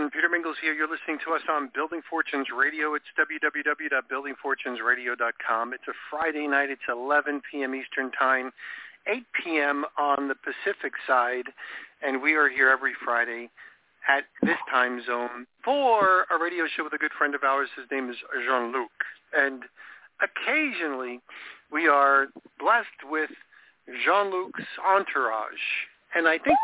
Everyone. Peter Mingils here. You're listening to us on Building Fortunes Radio. It's www.buildingfortunesradio.com. It's a Friday night. It's 11 p.m. Eastern Time, 8 p.m. on the Pacific side, and we are here every Friday at this time zone for a radio show with a good friend of ours. His name is Jean-Luc. And occasionally we are blessed with Jean-Luc's entourage. And I think...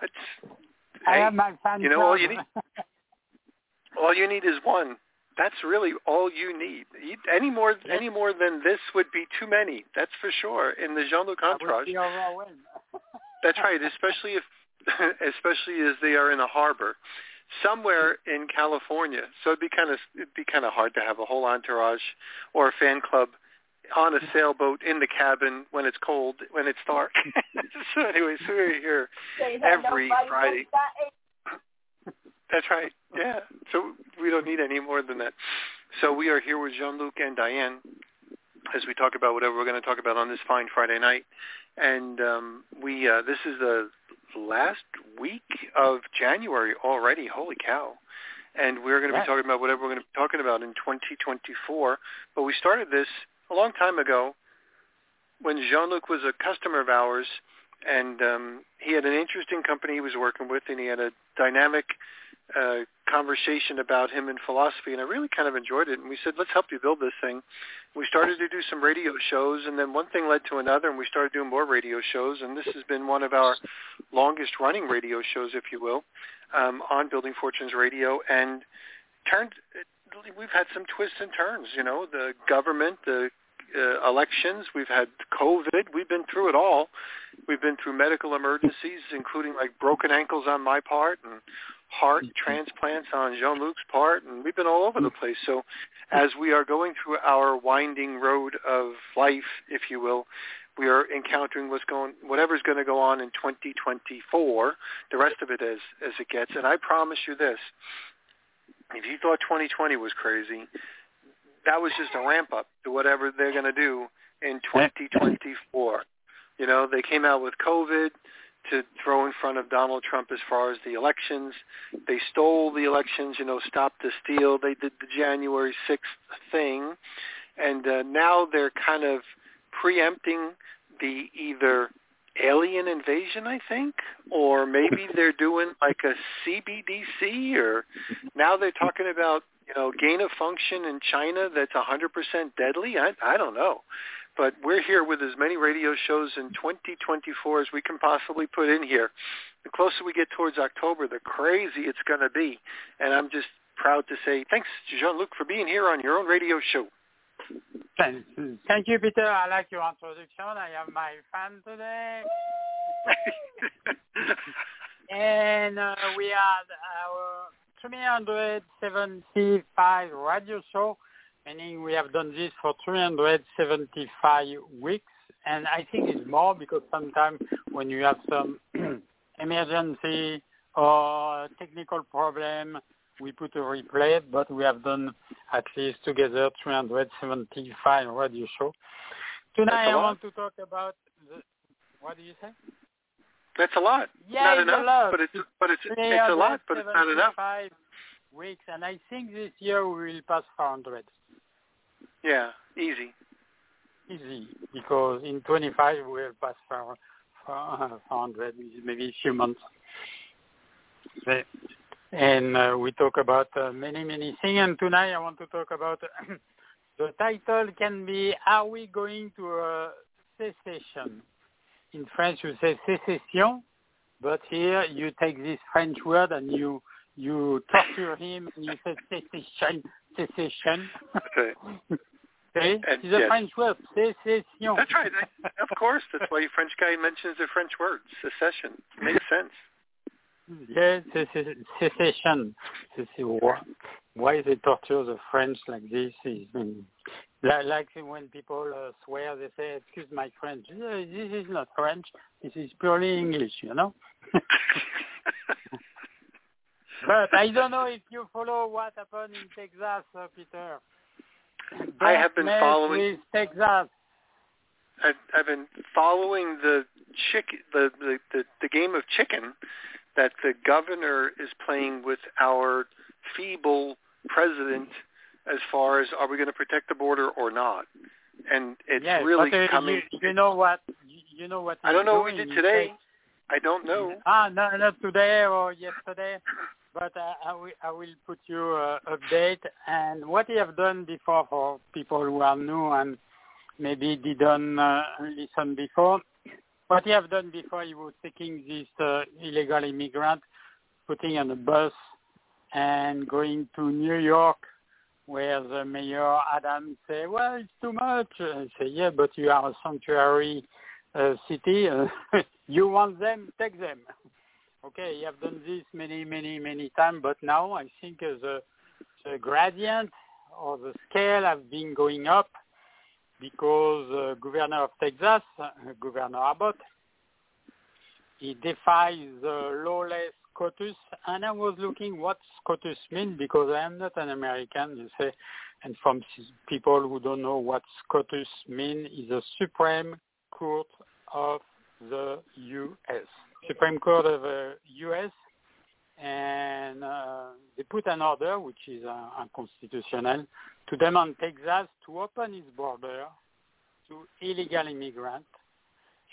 That's, I hey, have my fan you know, all you need, all you need is one. That's really all you need. Any more, any more than this would be too many. That's for sure. In the Jean-Luc I would entourage, be overwhelmed. that's right. Especially if, especially as they are in a harbor somewhere in California. So it'd be kind of it'd be kind of hard to have a whole entourage or a fan club on a sailboat in the cabin when it's cold, when it's dark. so anyways, we're here every Friday. That's right. Yeah. So we don't need any more than that. So we are here with Jean-Luc and Diane as we talk about whatever we're going to talk about on this fine Friday night. And um, we uh, this is the last week of January already. Holy cow. And we're going to be talking about whatever we're going to be talking about in 2024. But we started this a long time ago when Jean-Luc was a customer of ours and um, he had an interesting company he was working with and he had a dynamic uh, conversation about him and philosophy and I really kind of enjoyed it and we said let's help you build this thing. We started to do some radio shows and then one thing led to another and we started doing more radio shows and this has been one of our longest running radio shows if you will um, on Building Fortunes Radio and turned we've had some twists and turns, you know, the government, the uh, elections, we've had COVID, we've been through it all. We've been through medical emergencies, including like broken ankles on my part and heart transplants on Jean-Luc's part, and we've been all over the place. So as we are going through our winding road of life, if you will, we are encountering what's going, whatever's going to go on in 2024, the rest of it as, as it gets. And I promise you this, if you thought 2020 was crazy, that was just a ramp up to whatever they're going to do in 2024. You know, they came out with COVID to throw in front of Donald Trump as far as the elections. They stole the elections, you know, stop the steal. They did the January 6th thing. And uh, now they're kind of preempting the either alien invasion, I think, or maybe they're doing like a CBDC, or now they're talking about you know gain of function in China that's 100% deadly. I I don't know, but we're here with as many radio shows in 2024 as we can possibly put in here. The closer we get towards October, the crazy it's going to be, and I'm just proud to say thanks to Jean-Luc for being here on your own radio show. Thank, thank you, Peter. I like your introduction. I have my fan today. and uh, we had our 375 radio show, meaning we have done this for 375 weeks. And I think it's more because sometimes when you have some emergency or technical problem, we put a replay, but we have done at least together 375 radio show. Tonight I want to talk about the, what do you say? That's a lot. Yeah, not it's enough, a lot. but it's but it's it's a lot, but it's not enough. 375 weeks, and I think this year we will pass 400. Yeah, easy. Easy, because in 25 we will pass 400, 400 maybe a few months. Okay. And uh, we talk about uh, many, many things. And tonight I want to talk about the title can be Are we going to a cessation? In French you say sécession, but here you take this French word and you you torture him and you say cessation, cessation. Okay. See, it's a yes. French word, sécession. That's right. of course, that's why French guy mentions the French word, secession. Makes sense. Yes, secession. Why they torture the French like this is like when people uh, swear, they say, "Excuse my French." This is not French. This is purely English, you know. but I don't know if you follow what happened in Texas, uh, Peter. Don't I have been following Texas. I've, I've been following the chick the, the the the game of chicken that the governor is playing with our feeble president as far as are we going to protect the border or not. And it's yes, really but, uh, coming. You, you know what? You know what? I don't know what we did today. Say, I don't know. Ah, no, not today or yesterday, but uh, I, will, I will put you uh, update. And what you have done before for people who are new and maybe didn't uh, listen before, what you have done before, you were taking this uh, illegal immigrant, putting on a bus and going to New York where the mayor Adam say, well, it's too much. I say, yeah, but you are a sanctuary uh, city. Uh, you want them, take them. Okay, you have done this many, many, many times, but now I think uh, the, the gradient or the scale have been going up because uh, Governor of Texas, uh, Governor Abbott, he defies the lawless SCOTUS, and I was looking what SCOTUS means because I am not an American, you say, and from people who don't know what SCOTUS means, is the Supreme Court of the U.S. Supreme Court of the U.S. and uh, they put an order, which is uh, unconstitutional, to demand Texas to open its border to illegal immigrants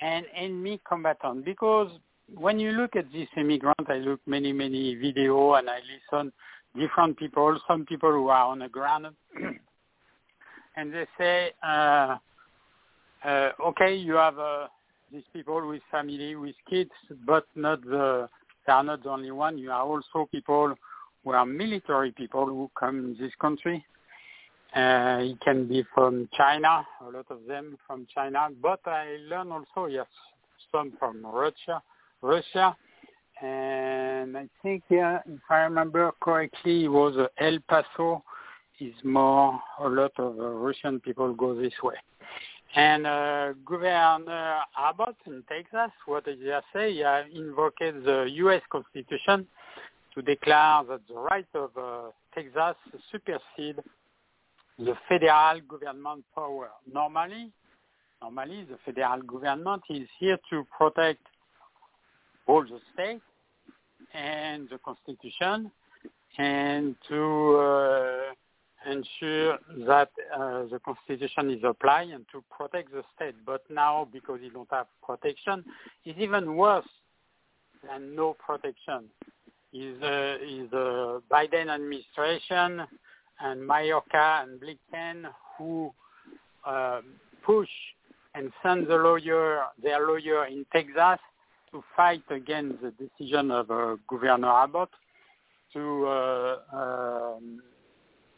and enemy combatants because when you look at this immigrant, I look many, many video and I listen different people, some people who are on the ground, and they say, uh, uh, okay, you have uh, these people with family, with kids, but not the, they are not the only one. You are also people who are military people who come in this country. Uh, it can be from China, a lot of them from China, but I learn also, yes, some from Russia, Russia. And I think, yeah, if I remember correctly, it was uh, El Paso is more, a lot of uh, Russian people go this way. And uh, Governor Abbott in Texas, what did he say? He uh, invoked the U.S. Constitution to declare that the right of uh, Texas supersede the federal government power. Normally, normally the federal government is here to protect all the states and the constitution and to uh, ensure that uh, the constitution is applied and to protect the state. But now, because you don't have protection, it's even worse than no protection. Is uh, is the Biden administration and Mayorkas and Blinken who uh, push and send the lawyer, their lawyer in Texas to fight against the decision of uh, Governor Abbott to uh, um,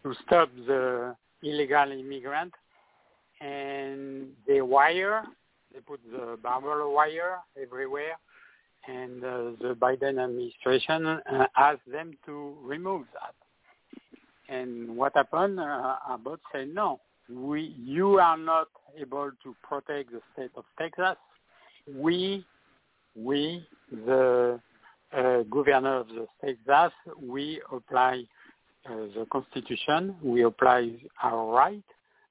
to stop the illegal immigrant, and they wire, they put the barbed wire everywhere, and uh, the Biden administration uh, asked them to remove that. And what happened? Uh, Abbott said, no, we, you are not able to protect the state of Texas. We we, the uh, governor of the Texas, we apply Uh, the Constitution, we apply our right,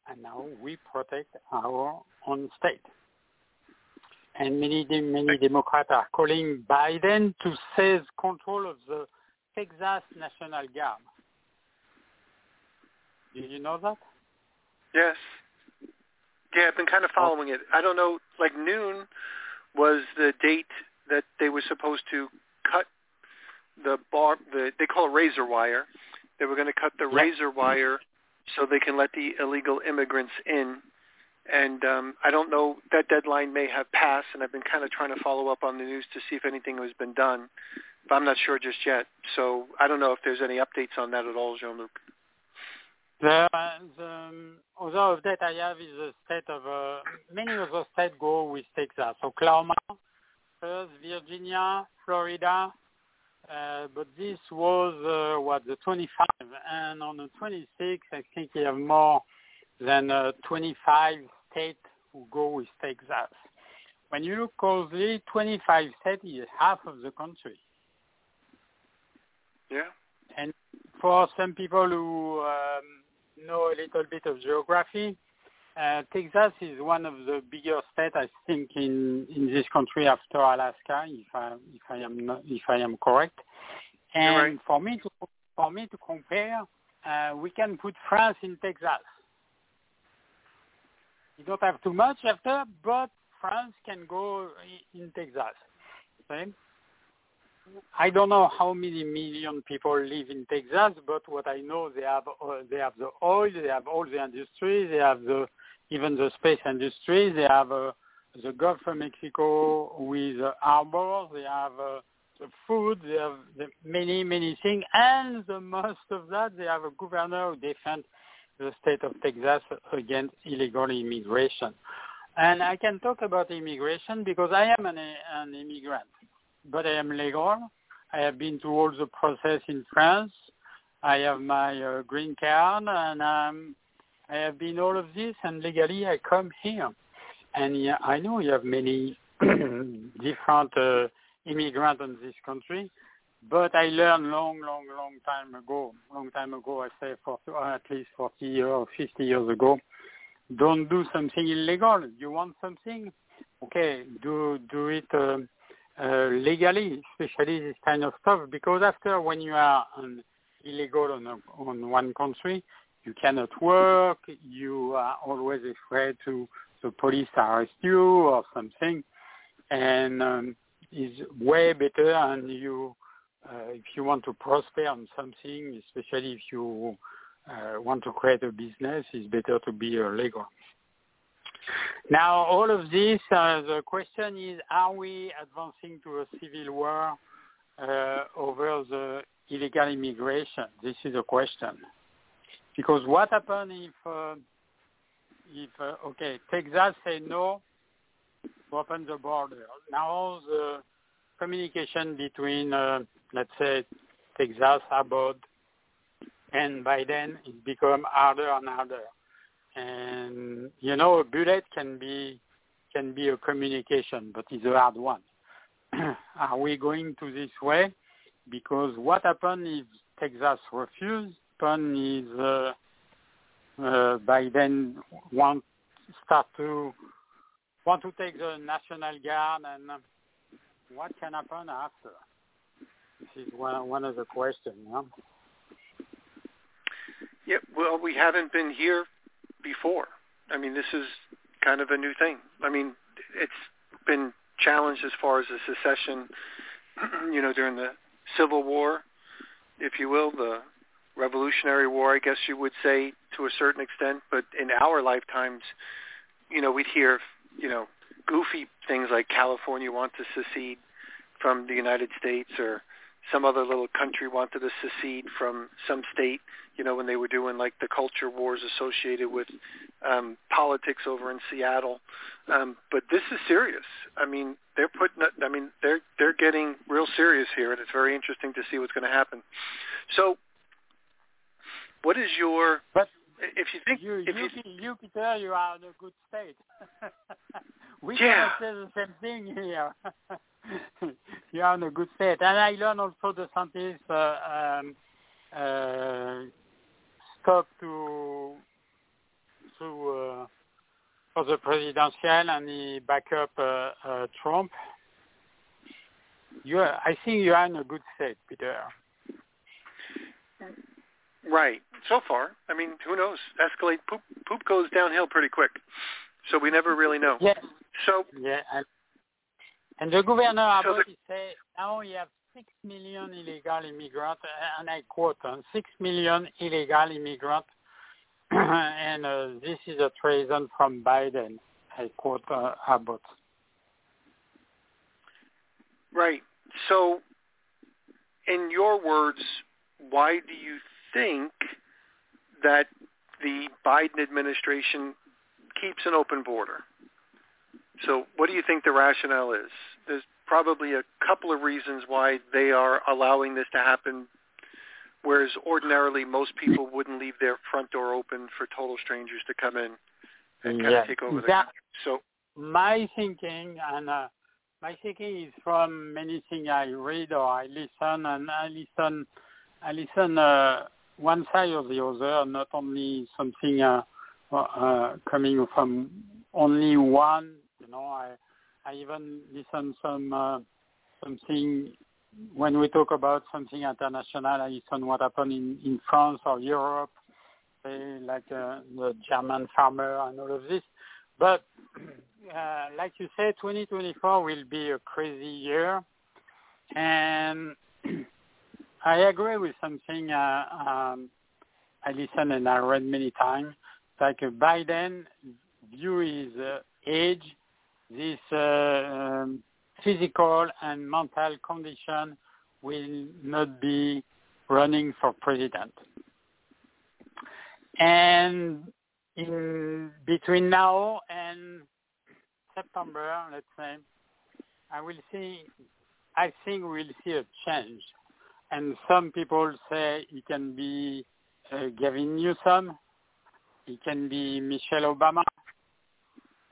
and now we protect our own state. And many, many Democrats are calling Biden to seize control of the Texas National Guard. Did you know that? Yes. Yeah, I've been kind of oh. following it. I don't know, like noon was the date that they were supposed to cut the bar the they call it razor wire. They were going to cut the Yeah. razor wire so they can let the illegal immigrants in. And um, I don't know that deadline may have passed, and I've been kind of trying to follow up on the news to see if anything has been done, but I'm not sure just yet. So I don't know if there's any updates on that at all, Jean-Luc. The, the um, other update I have is the state of uh, many other states go with Texas. Oklahoma, first Virginia, Florida, uh, but this was uh, what the 25, and on the 26, I think you have more than uh, 25 states who go with Texas. When you look closely, 25 states is half of the country. Yeah. And for some people who um, know a little bit of geography, uh, Texas is one of the bigger states, I think, in, in this country after Alaska, if I if I am not, if I am correct. And right. for me to for me to compare, uh, we can put France in Texas. You don't have too much after, but France can go in Texas. Okay? I don't know how many million people live in Texas, but what I know, they have uh, they have the oil, they have all the industry, they have the even the space industry, they have uh, the Gulf of Mexico with uh, harbors, they have uh, the food, they have the many many things, and the most of that, they have a governor who defends the state of Texas against illegal immigration. And I can talk about immigration because I am an, an immigrant, but I am legal. I have been through all the process in France. I have my uh, green card, and um, I have been all of this, and legally I come here. And I know you have many different uh, immigrants in this country, but I learned long, long, long time ago, long time ago, I say for at least 40 or 50 years ago, don't do something illegal. You want something? Okay, do do it uh, uh, legally, especially this kind of stuff. Because after, when you are um, illegal on a, on one country, you cannot work. You are always afraid to the police arrest you or something, and um, is way better. And you, uh, if you want to prosper on something, especially if you uh, want to create a business, it's better to be a legal. Now, all of this, uh, the question is, are we advancing to a civil war uh, over the illegal immigration? This is a question. Because what happens if, uh, if uh, okay, Texas say no, to open the border. Now the communication between, uh, let's say, Texas, Abbott, and Biden it become harder and harder. And you know, a bullet can be can be a communication, but it's a hard one. Are we going to this way? Because what happened if Texas refuse? Happen is uh, uh, Biden want start to want to take the National Guard, and uh, what can happen after? This is one one of the questions. Yeah? Yeah, well, we haven't been here before. I mean, this is kind of a new thing. I mean, it's been challenged as far as the secession, you know, during the Civil War, if you will, the Revolutionary War, I guess you would say to a certain extent. But in our lifetimes, you know, we'd hear, you know, goofy things like California want to secede from the United States or some other little country wanted to secede from some state, you know, when they were doing like the culture wars associated with um, politics over in Seattle. Um, but this is serious. I mean, they're putting. I mean, they're they're getting real serious here, and it's very interesting to see what's going to happen. So, what is your? But if you think you, if you, you, you Peter, you are in a good state. we Yeah. cannot say the same thing here. you are in a good state, and I learned also DeSantis uh, um, uh, stop to to uh, for the presidential, and he back up uh, uh, Trump. You, are, I think you are in a good state, Peter. Right so far, I mean, who knows? Escalate poop poop goes downhill pretty quick, so we never really know. Yes. So Yeah, and, and the governor So Abbott say now we have six million illegal immigrants, and I quote, uh, six million illegal immigrants, and uh, this is a treason from Biden. I quote uh, Abbott. Right. So, in your words, why do you think that the Biden administration keeps an open border. So what do you think the rationale is? There's probably a couple of reasons why they are allowing this to happen, whereas ordinarily most people wouldn't leave their front door open for total strangers to come in and kind yeah. of take over the That- country. So my thinking and uh, my thinking is from many things I read or I listen and I listen I listen uh, one side or the other, not only something uh, uh, coming from only one. You know, I I even listen some uh, something when we talk about something international. I listen what happened in in France or Europe, say like uh, the German farmer and all of this. But uh, like you said, 2024 will be a crazy year, and I agree with something uh, um, I listened and I read many times. Like uh, Biden view his uh, age, this uh, um, physical and mental condition will not be running for president. And in between now and September, let's say, I will see. I think we'll see a change, and some people say it can be uh, Gavin Newsom, it can be Michelle Obama.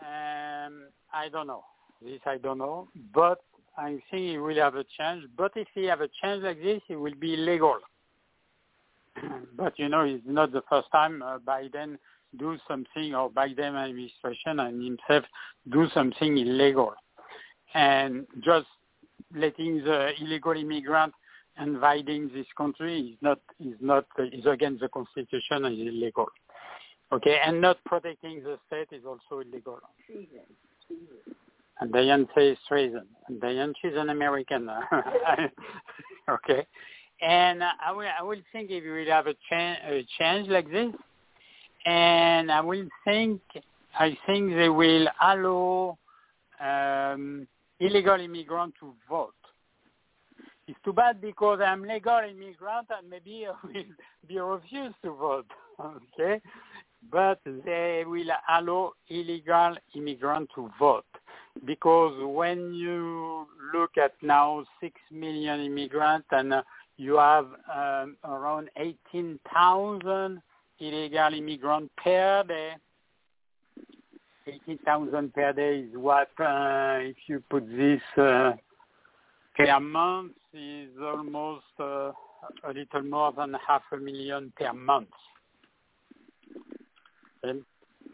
Um, I don't know. This I don't know, but I think he will have a change. But if he have a change like this, it will be legal. but you know, it's not the first time uh, Biden do something or Biden administration and himself do something illegal. And just letting the illegal immigrant invading this country is not is not is against the constitution and is illegal. Okay, and not protecting the state is also illegal. And Diane says treason. And Diane, she's an American. okay. And I will, I will think if we will have a, cha- a change like this, and I will think, I think they will allow um, illegal immigrants to vote. It's too bad because I'm legal immigrant and maybe I will be refused to vote. Okay, but they will allow illegal immigrant to vote because when you look at now six million immigrants and uh, you have um, around 18,000 illegal immigrants per day. 18,000 per day is what, uh, if you put this uh, per month, is almost uh, a little more than half a million per month. And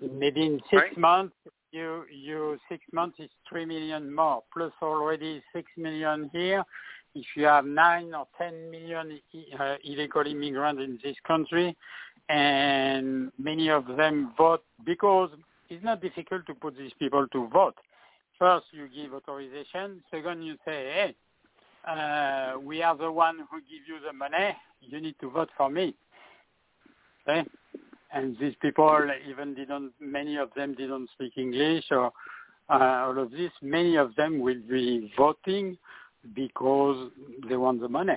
maybe in six Right. months, you you six months is three million more, plus already six million here. If you have nine or ten million uh, illegal immigrants in this country, and many of them vote because it's not difficult to put these people to vote. First, you give authorization. Second, you say, hey, uh, we are the one who give you the money. You need to vote for me. Okay? And these people even didn't, many of them didn't speak English or uh, all of this. Many of them will be voting because they want the money.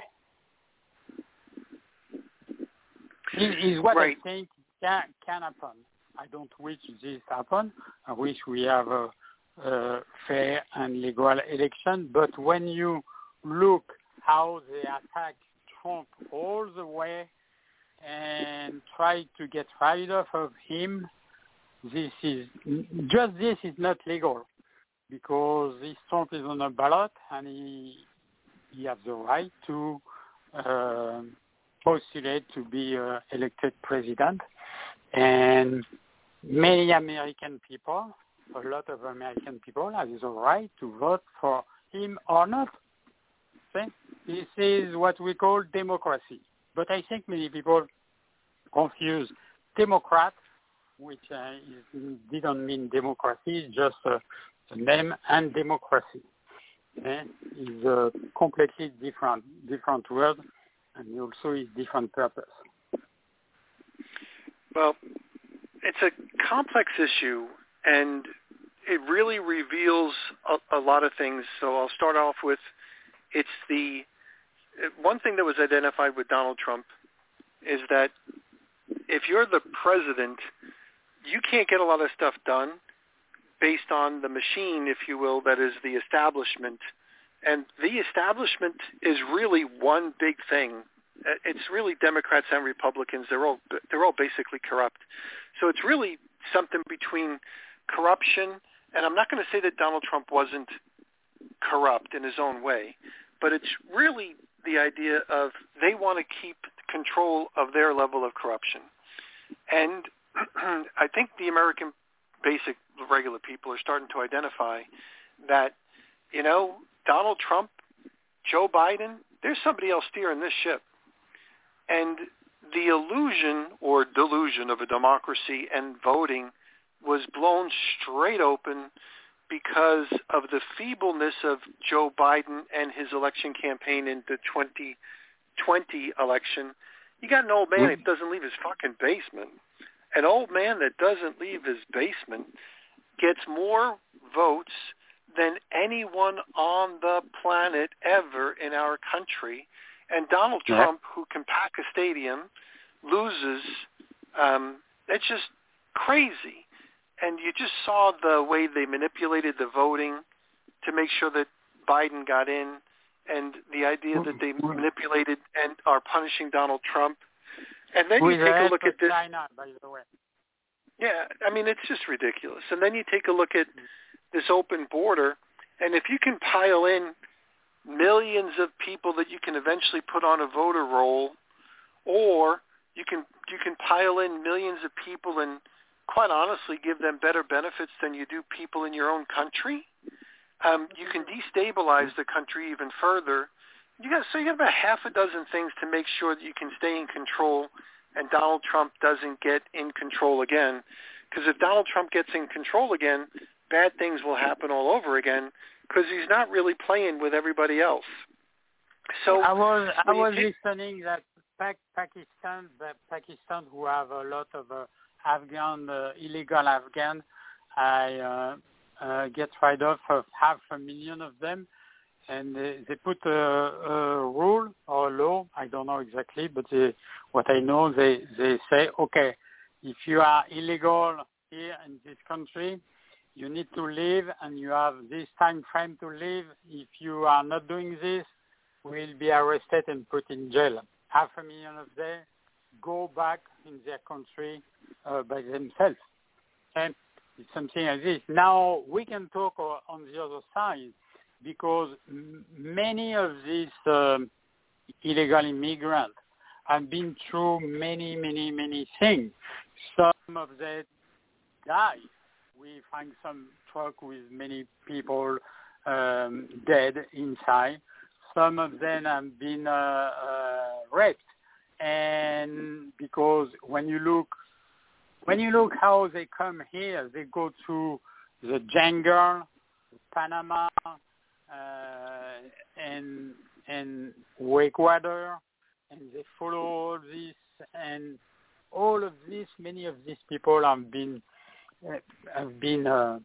Is, is what Right. I think can, can happen. I don't wish this happen. I wish we have a, a fair and legal election. But when you look how they attack Trump all the way and try to get rid of him, this is just this is not legal because this Trump is on a ballot and he he has the right to uh, postulate to be uh, elected president. And many American people, a lot of American people, have the right to vote for him or not. This is what we call democracy. But I think many people confuse Democrat, which uh, is, didn't mean democracy, just the name and democracy. Eh? is a completely different different word and also is different purpose. Well, it's a complex issue, and it really reveals a, a lot of things. So I'll start off with it's the one thing that was identified with Donald Trump is that if you're the president, you can't get a lot of stuff done based on the machine, if you will, that is the establishment. And the establishment is really one big thing. Uh, it's really Democrats and Republicans. They're all they're all basically corrupt. So it's really something between corruption, and I'm not going to say that Donald Trump wasn't corrupt in his own way, but it's really the idea of they want to keep control of their level of corruption. And I think the American basic regular people are starting to identify that, you know, Donald Trump, Joe Biden, there's somebody else steering this ship. And the illusion or delusion of a democracy and voting was blown straight open because of the feebleness of Joe Biden and his election campaign in the 2020 election. You got an old man that doesn't leave his fucking basement. An old man that doesn't leave his basement gets more votes than anyone on the planet ever in our country. And Donald Trump, who can pack a stadium, loses. Um, it's just crazy and you just saw the way they manipulated the voting to make sure that Biden got in, and the idea that they manipulated and are punishing Donald Trump. And then you take a look at this. By the way. Yeah, I mean it's just ridiculous. And then you take a look at this open border, and if you can pile in millions of people that you can eventually put on a voter roll, or you can you can pile in millions of people and quite honestly give them better benefits than you do people in your own country, um, you can destabilize the country even further. You got so you got about half a dozen things to make sure that you can stay in control, and Donald Trump doesn't get in control again. Because if Donald Trump gets in control again, bad things will happen all over again. Because he's not really playing with everybody else. So I was I was listening that Pakistan, that Pakistan, who have a lot of uh, Afghan, uh, illegal Afghan. I uh, uh, get rid of half a million of them, and they, they put a, a rule or a law. I don't know exactly, but they, what I know, they they say, okay, if you are illegal here in this country, you need to leave, and you have this time frame to leave. If you are not doing this, will be arrested and put in jail. Half a million of them go back in their country uh, by themselves. And it's something like this. Now we can talk on the other side because many of these um, illegal immigrants have been through many, many, many things. Some of them die. We find some truck with many people um, dead inside. Some of them have been uh, uh, raped and because when you look when you look how they come here, they go to the jungle, Panama, uh, and and Ecuador, and they follow all this, and all of this, many of these people have been have been uh,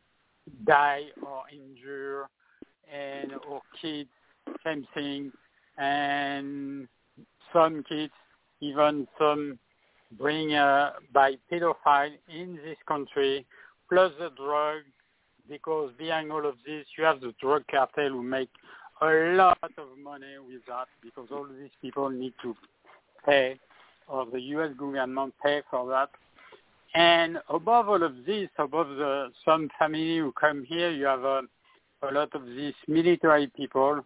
die or injured, and or kids, same thing, and some kids even some bring uh, by pedophile in this country, plus the drug, because behind all of this, you have the drug cartel who make a lot of money with that, because all these people need to pay, or the U.S. government pay for that. And above all of this, above the, some family who come here, you have a, a lot of these military people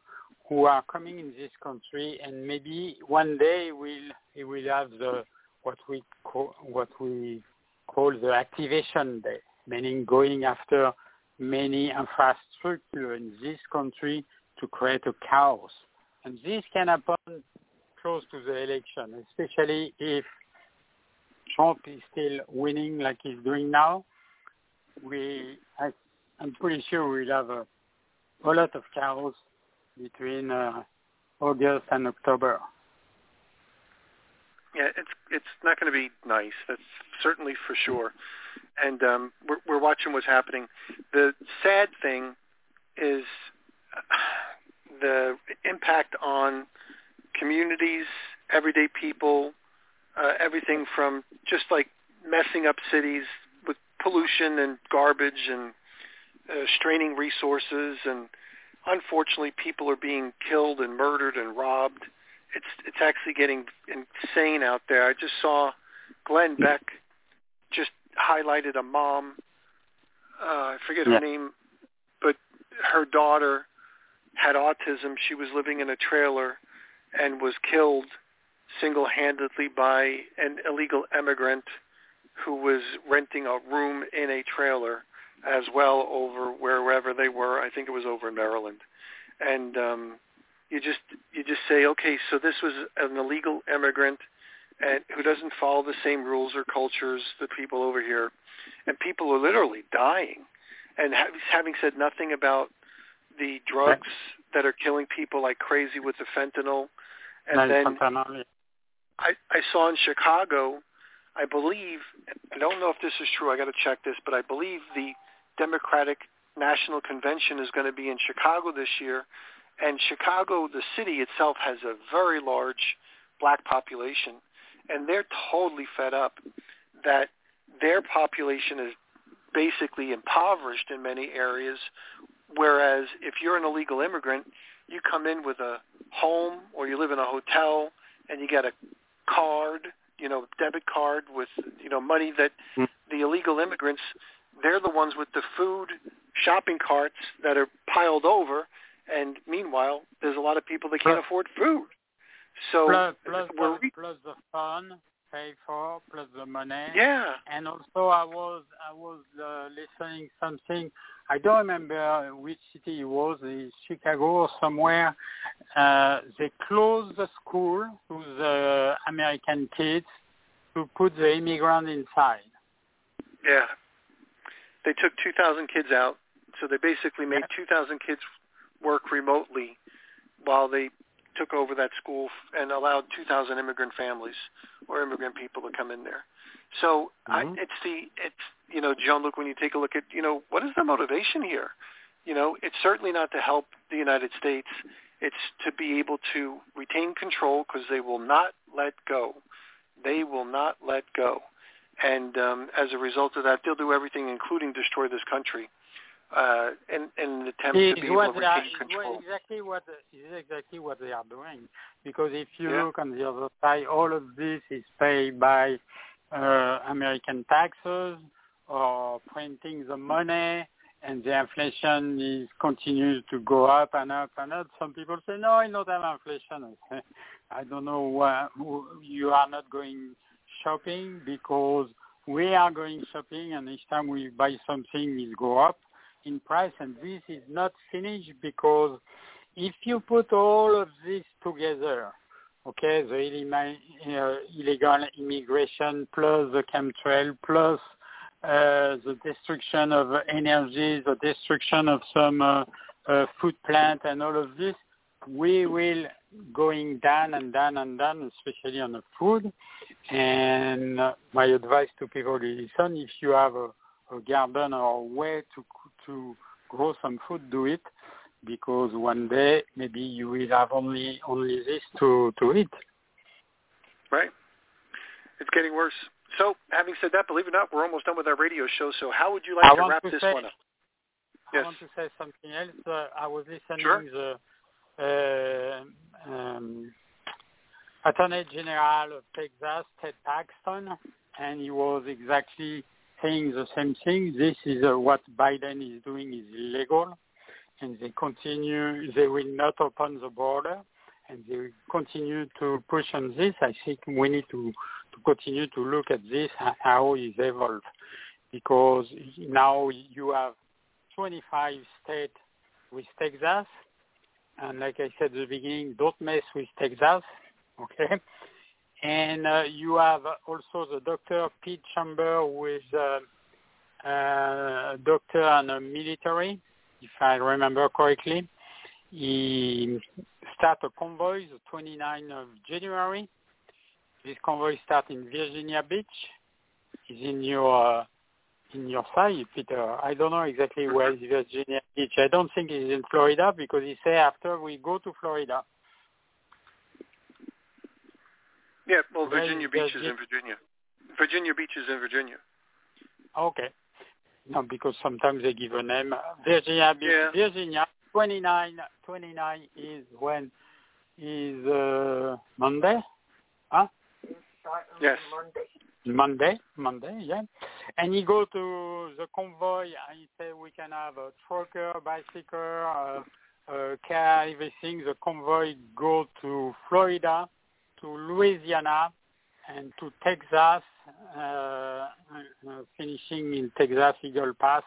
who are coming in this country, and maybe one day we'll we will have the what we call what we call the activation day, meaning going after many infrastructure in this country to create a chaos. And this can happen close to the election, especially if Trump is still winning like he's doing now. We, I, I'm pretty sure we'll have a, a lot of chaos between uh, August and October. Yeah, it's it's not going to be nice. That's certainly for sure. And um, we're, we're watching what's happening. The sad thing is the impact on communities, everyday people, uh, everything from just like messing up cities with pollution and garbage and uh, straining resources and unfortunately people are being killed and murdered and robbed. It's it's actually getting insane out there. I just saw Glenn Beck just highlighted a mom. Uh, I forget Yeah. her name, but her daughter had autism. She was living in a trailer and was killed single-handedly by an illegal immigrant who was renting a room in a trailer as well over wherever they were. I think it was over in Maryland. And um you just you just say, okay, so this was an illegal immigrant and who doesn't follow the same rules or cultures the people over here, and people are literally dying. And ha- having said nothing about the drugs that are killing people like crazy with the fentanyl, and then. I, I saw in Chicago, I believe, I don't know if this is true, I got to check this, but I believe the Democratic National Convention is going to be in Chicago this year. And Chicago, the city itself, has a very large black population. And they're totally fed up that their population is basically impoverished in many areas. Whereas if you're an illegal immigrant, you come in with a home or you live in a hotel and you get a card, you know, debit card with, you know, money that Mm. the illegal immigrants, they're the ones with the food shopping carts that are piled over. And meanwhile, there's a lot of people that can't Plus- afford food. So plus, plus, the, re- plus the fun paid for, plus the money. yeah, And also, I was I was uh, listening something. I don't remember which city it was, in Chicago or somewhere. Uh, they closed the school to the American kids to put the immigrant inside. yeah. They took 2,000 kids out. So they basically made 2,000 kids work remotely while they took over that school and allowed 2,000 immigrant families or immigrant people to come in there. So I, Mhm. it's the it's you know Jean-Luc when you take a look at you know what is the motivation here? You know it's certainly not to help the United States. It's to be able to retain control because they will not let go. They will not let go, and um, as a result of that, they'll do everything, including destroy this country, uh, in, in an attempt to be able what to retain is control. what exactly what is exactly what they are doing. Because if you Yeah. look on the other side, all of this is paid by uh, American taxes or printing the money, and the inflation is continues to go up and up and up. Some people say, no, it's not have inflation. I say, I don't know why you are not going shopping because we are going shopping, and each time we buy something, it go up in price, and this is not finished because if you put all of this together, okay, the uh, illegal immigration plus the chemtrail plus uh, the destruction of energy, the destruction of some uh, uh, food plant and all of this, we will going down and down and down, especially on the food. And uh, my advice to people is listen, if you have a, a garden or a way to to grow some food, do it because one day maybe you will have only only this to to eat. Right. It's getting worse. So, having said that, believe it or not, we're almost done with our radio show. So, how would you like I to wrap to this say- one up? I Yes. want to say something else. Uh, I was listening Sure. the uh, um, Attorney General of Texas, Ted Paxton, and he was exactly saying the same thing. This is uh, what Biden is doing is illegal, and they continue. They will not open the border, and they continue to push on this. I think we need to to continue to look at this and how it evolved, because now you have 25 states with Texas. And like I said at the beginning, don't mess with Texas, okay? And uh, you have also the Dr. Pete Chamber with uh, uh, doctor and a military, if I remember correctly. He start a convoy the 29th of January. This convoy start in Virginia Beach. Is in your uh, in your side, Peter. I don't know exactly where is Virginia Beach. I don't think it's in Florida because he say after we go to Florida. Yeah, well, Virginia Beach is in Virginia. Virginia Beach is in Virginia. Okay. No, because sometimes they give a name. Virginia Beach. Yeah. Virginia. 29, 29 is when is uh, Monday? Huh? Yes. Monday, Monday, Monday, yeah. And he go to the convoy and he say we can have a trucker, bicycle, uh, uh, car, everything. The convoy go to Florida, to Louisiana, and to Texas, uh, uh, finishing in Texas Eagle Pass.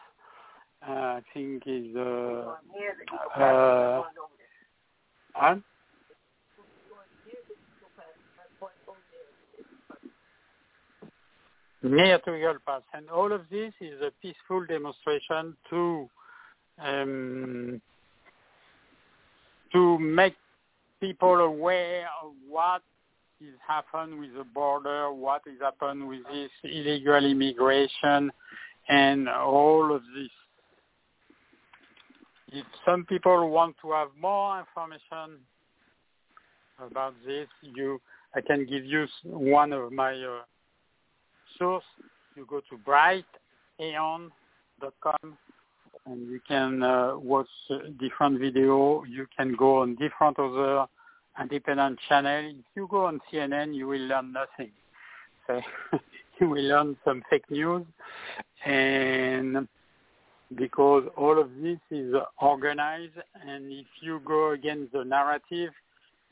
Uh, I think is uh, uh? Near to Pass. And all of this is a peaceful demonstration to um, to make people aware of what is happened with the border, what is happened with this illegal immigration, and all of this. If some people want to have more information about this, you, I can give you one of my uh, source. You go to brighteon.com and you can uh, watch different video. You can go on different other independent channel. If you go on CNN, you will learn nothing. So you will learn some fake news, and because all of this is organized, and if you go against the narrative,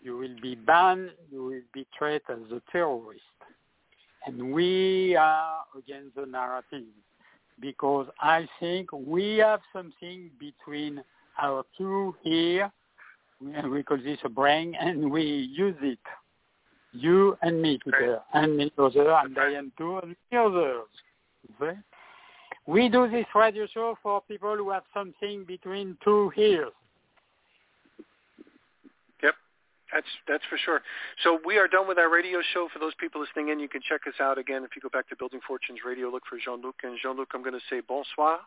you will be banned. You will be treated as a terrorist, and we are against the narrative because I think we have something between our two here we call this a brain, and we use it. You and me, Peter, and many others, and Diane too, and many others. Okay? We do this radio show for people who have something between two ears. Yep, that's that's for sure. So we are done with our radio show. For those people listening in, you can check us out again if you go back to Building Fortunes Radio. Look for Jean-Luc, and Jean-Luc, I'm going to say bonsoir,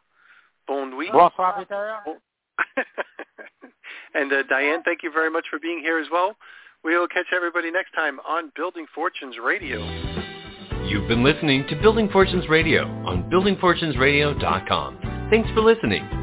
bon nuit. Bonsoir, Peter. Bon- and uh, Diane, thank you very much for being here as well. We will catch everybody next time on Building Fortunes Radio. You've been listening to Building Fortunes Radio on buildingfortunesradio.com. Thanks for listening.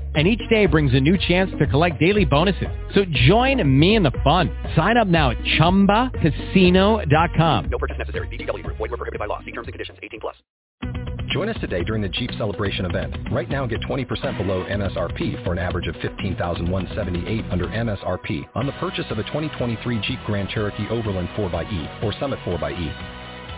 and each day brings a new chance to collect daily bonuses. So join me in the fun. Sign up now at ChumbaCasino.com. No purchase necessary. VGW Group. Void were prohibited by law. See terms and conditions. 18 plus. Join us today during the Jeep Celebration event. Right now, get 20% below MSRP for an average of 15178 under MSRP on the purchase of a 2023 Jeep Grand Cherokee Overland 4xE or Summit 4xE.